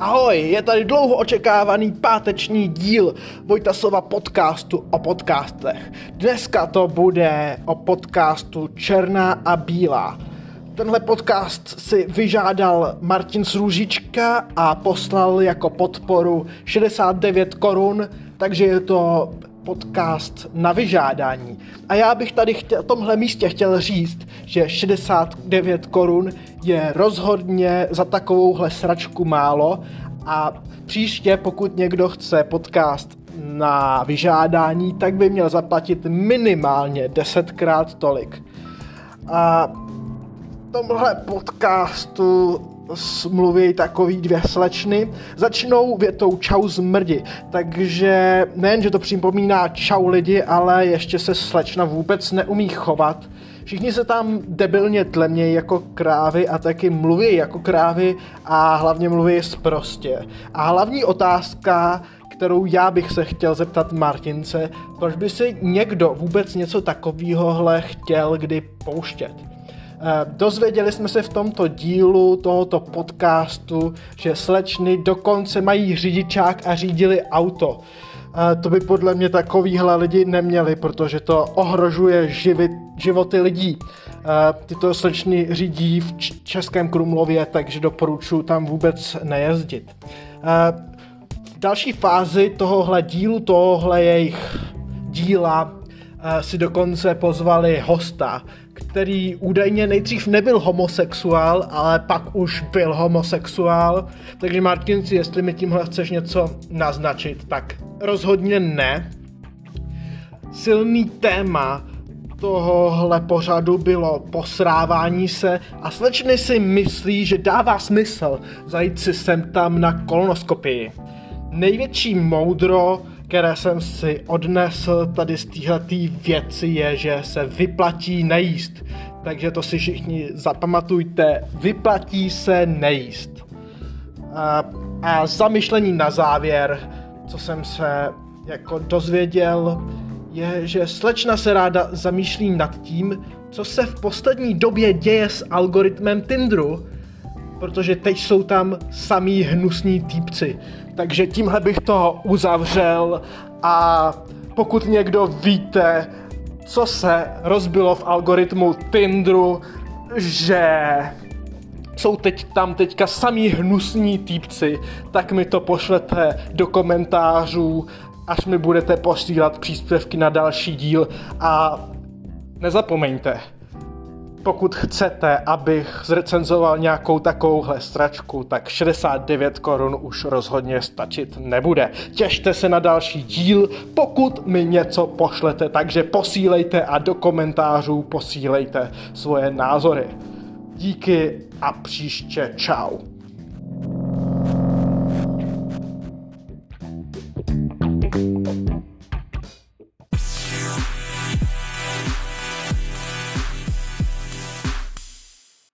Ahoj, je tady dlouho očekávaný páteční díl Vojtasova podcastu o podcastech. Dneska to bude o podcastu Černá a Bílá. Tenhle podcast si vyžádal Martin Srůžička a poslal jako podporu 69 korun, takže je to podcast na vyžádání. A já bych tady chtěl, tomhle místě chtěl říct, že 69 korun je rozhodně za takovouhle sračku málo a příště, pokud někdo chce podcast na vyžádání, tak by měl zaplatit minimálně desetkrát tolik. A v tomhle podcastu mluví takový dvě slečny, začnou větou čau zmrdi, takže nejen, že to připomíná čau lidi, ale ještě se slečna vůbec neumí chovat. Všichni se tam debilně tlemějí jako krávy a taky mluví jako krávy a hlavně mluví sprostě. A hlavní otázka, kterou já bych se chtěl zeptat Martince, proč by si někdo vůbec něco takového chtěl kdy pouštět? Eh, dozvěděli jsme se v tomto dílu tohoto podcastu, že slečny dokonce mají řidičák a řídili auto. Eh, to by podle mě takovýhle lidi neměli, protože to ohrožuje živit, životy lidí. Eh, tyto slečny řídí v Českém Krumlově, takže doporučuji tam vůbec nejezdit. V další fázi tohohle dílu, tohohle jejich díla si dokonce pozvali hosta, který údajně nejdřív nebyl homosexuál, ale pak už byl homosexuál. Takže Martinci, jestli mi tímhle chceš něco naznačit, tak rozhodně ne. Silný téma tohohle pořadu bylo posrávání se a slečny si myslí, že dává smysl zajít si sem tam na kolonoskopii. Největší moudro které jsem si odnesl tady z téhletý věci je, že se vyplatí nejíst. Takže to si všichni zapamatujte, vyplatí se nejíst. A, a zamyšlení na závěr, co jsem se jako dozvěděl, je, že slečna se ráda zamýšlí nad tím, co se v poslední době děje s algoritmem Tinderu, protože teď jsou tam samý hnusní týpci. Takže tímhle bych to uzavřel a pokud někdo víte, co se rozbilo v algoritmu Tinderu, že jsou teď tam teďka samý hnusní týpci, tak mi to pošlete do komentářů, až mi budete posílat příspěvky na další díl a nezapomeňte, pokud chcete, abych zrecenzoval nějakou takovouhle stračku, tak 69 korun už rozhodně stačit nebude. Těšte se na další díl, pokud mi něco pošlete, takže posílejte a do komentářů posílejte svoje názory. Díky a příště čau.